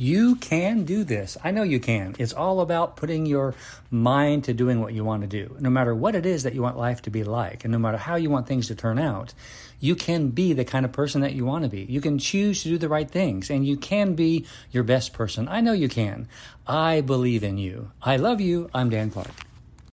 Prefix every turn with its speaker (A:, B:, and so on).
A: You can do this. I know you can. It's all about putting your mind to doing what you want to do. No matter what it is that you want life to be like, and no matter how you want things to turn out, you can be the kind of person that you want to be. You can choose to do the right things, and you can be your best person. I know you can. I believe in you. I love you. I'm Dan Clark.